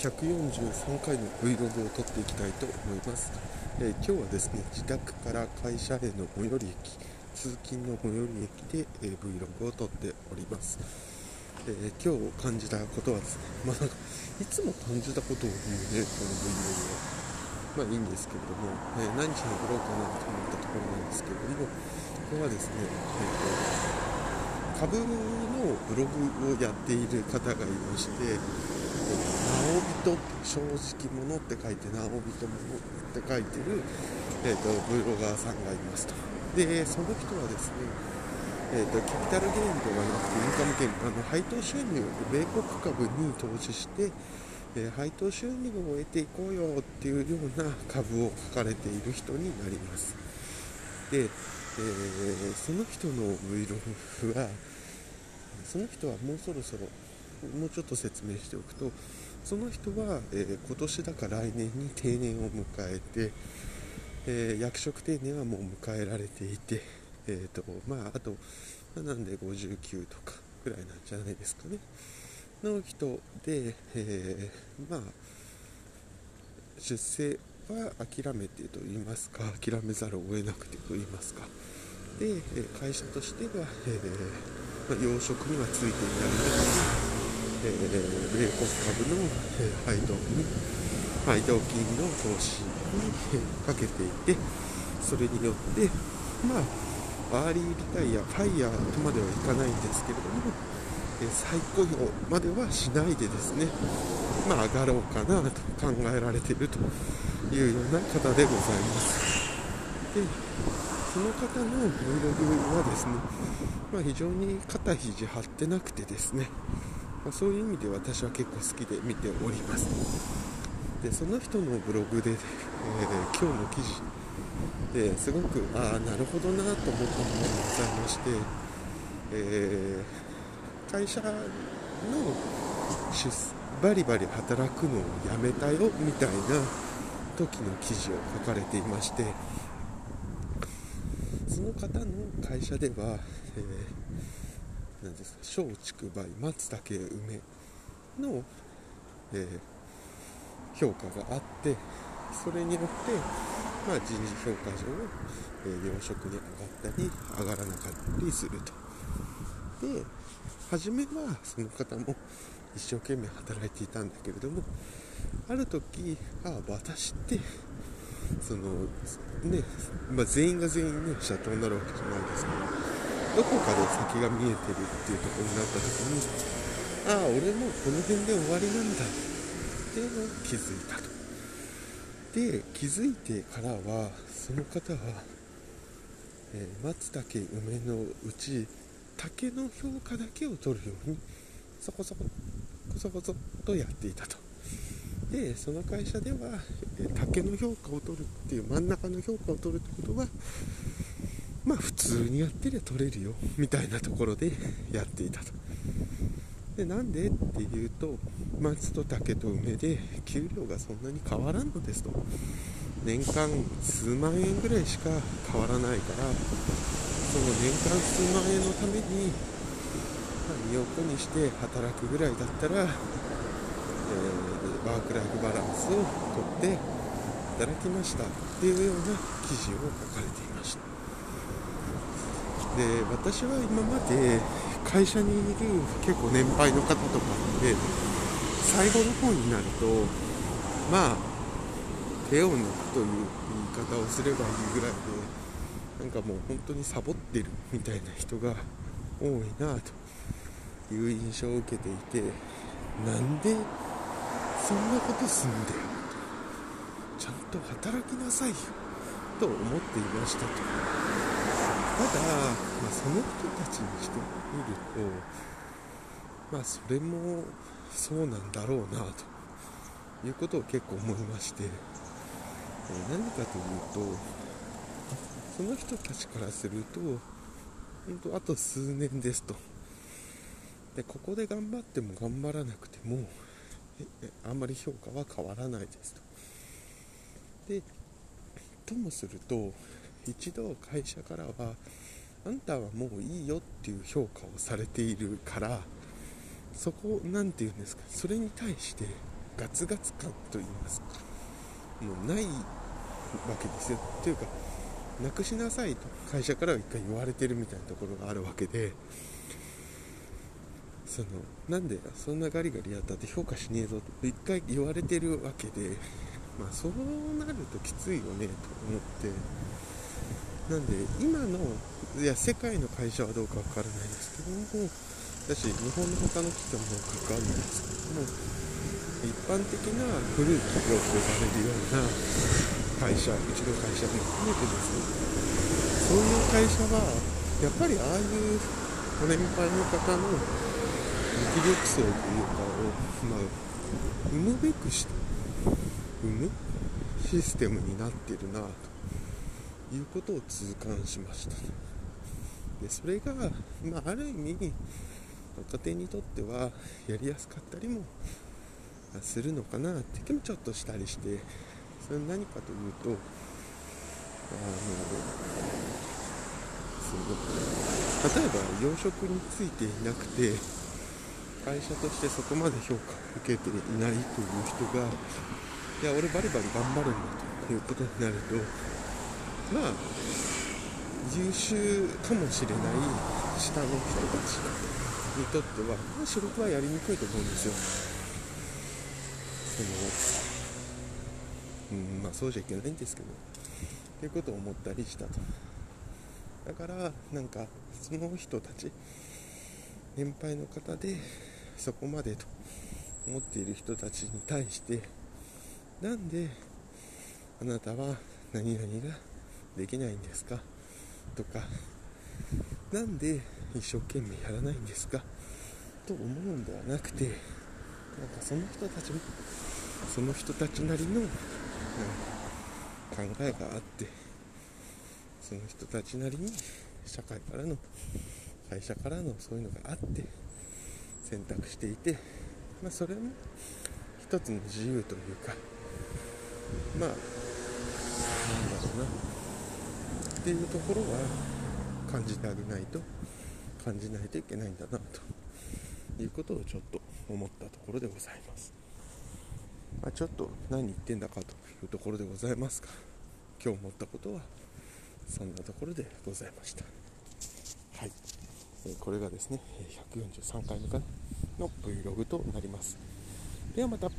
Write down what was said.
143回の Vlog を撮っていきたいと思います、えー今日はですね自宅から会社への最寄り駅通勤の最寄り駅で、えー Vlog を撮っております、えー今日感じたことはですね、まあ、なんかいつも感じたことを言うねこの Vlog はまあいいんですけれども、えー何日に撮ろうかなと思ったところなんですけれどもここはですね、えー株のブログをやっている方がいまして、えー、直人正直者って書いて直人者って書いてる、えー、とブロガーさんがいますと。でその人はですね、えー、とキャピタルゲインではなくてインカムゲインあの配当収入米国株に投資してえ配当収入を得ていこうよっていうような株を書かれている人になります。で、えーその人の Vlog はその人はもうそろそろもうちょっと説明しておくとその人は、えー今年だか来年に定年を迎えて、えー役職定年はもう迎えられていて、えーとまあ、あと、まあなんで59とかぐらいなんじゃないですかね。の人で、えーまあ出世は諦めてと言いますか諦めざるを得なくてと言いますか。で、会社としては、えー要職にはついていたりとか、えー米国株の、え配当に配当金の投資に、かけていてそれによってまあアーリーリタイア FIRE とまではいかないんですけれども、え再雇用まではしないでですねまあ上がろうかなと考えられているというような方でございます。でその方の Vlog はですね、まあ、非常に肩肘張ってなくてですね、まあそういう意味で私は結構好きで見ております。でその人のブログで、えー今日の記事ですごくああなるほどなと思ったものがございまして、えー会社の出バリバリ働くのをやめたよみたいな時の記事を書かれていましてその方の会社では、えー、ですか松竹梅松茸梅の、えー評価があってそれによって、まあ、人事評価上、えー養殖に上がったり上がらなかったりすると。で初めはその方も一生懸命働いていたんだけれどもある時あ私ってそのね、まあ、全員が全員ね社長になるわけじゃないですけどどこかで先が見えてるっていうところになった時にああ俺もうこの辺で終わりなんだっていうのを気づいたと。で気づいてからはその方は、えー松茸梅のうち竹の評価だけを取るようにそこそここそこそとやっていたと。でその会社では、竹の評価を取るっていう真ん中の評価を取るってことはまあ普通にやってりゃ取れるよみたいなところでやっていたと。でなんでっていうと松と竹と梅で給料がそんなに変わらんのですと。年間数万円ぐらいしか変わらないからその年間数万円のために、まあ身を粉にして働くぐらいだったら、えーワークライフバランスをとっていただきましたっていうような記事を書かれていました。で私は今まで会社にいる結構年配の方とかで最後の方になるとまあ手を抜くという言い方をすればいいぐらいでなんかもう本当にサボってるみたいな人が多いなという印象を受けていてなんでそんなことすんだよ。ちゃんと働きなさいよ。と思っていましたと。ただ、まあ、その人たちにしてみるとまあそれもそうなんだろうなということを結構思いまして。え何かというとその人たちからすると本当あと数年ですと。でここで頑張っても頑張らなくてもあんまり評価は変わらないですと。でともすると一度会社からはあんたはもういいよっていう評価をされているからそこを何て言うんですかそれに対してガツガツ感といいますかもうないわけですよ。というかなくしなさいと会社からは一回言われてるみたいなところがあるわけでそのなんでそんなガリガリやったって評価しねえぞと一回言われてるわけでまあそうなるときついよねと思ってなんで今のいや世界の会社はどうかわからないですけどもだし日本の他の企業も関わるんです。けども一般的な古い企業と呼ばれるような会社うちの会社も含めてですね。そういう会社はやっぱりああいうご年配の方の力層というかを、まあ、生むべくして生むシステムになってるなということを痛感しました。でそれが、まあ、ある意味若手にとってはやりやすかったりもするのかなって気もちょっとしたりしてそれは何かというとあのその例えば養殖についていなくて会社としてそこまで評価を受けていないという人がいや俺バリバリ頑張るんだということになるとまあ優秀かもしれない下の人たちにとっては、まあ、仕事はやりにくいと思うんですよ。そのうんまあそうじゃいけないんですけどっていうことを思ったりしたと。だからなんかその人たち年配の方でそこまでと思っている人たちに対してなんであなたは何々ができないんですか？とかなんで一生懸命やらないんですか？と思うんではなくてなんかその人たちもその人たちなりの、うん、考えがあってその人たちなりに社会からの会社からのそういうのがあって選択していて、まあ、それも一つの自由というかまあなんだろうなっていうところは感じてあげないと感じないといけないんだなということをちょっと思ったところでございます、まあ、ちょっと何言ってんだかというところでございますが今日思ったことはそんなところでございました。はい、えこれがですね143回目かなの Vlog となります。ではまた。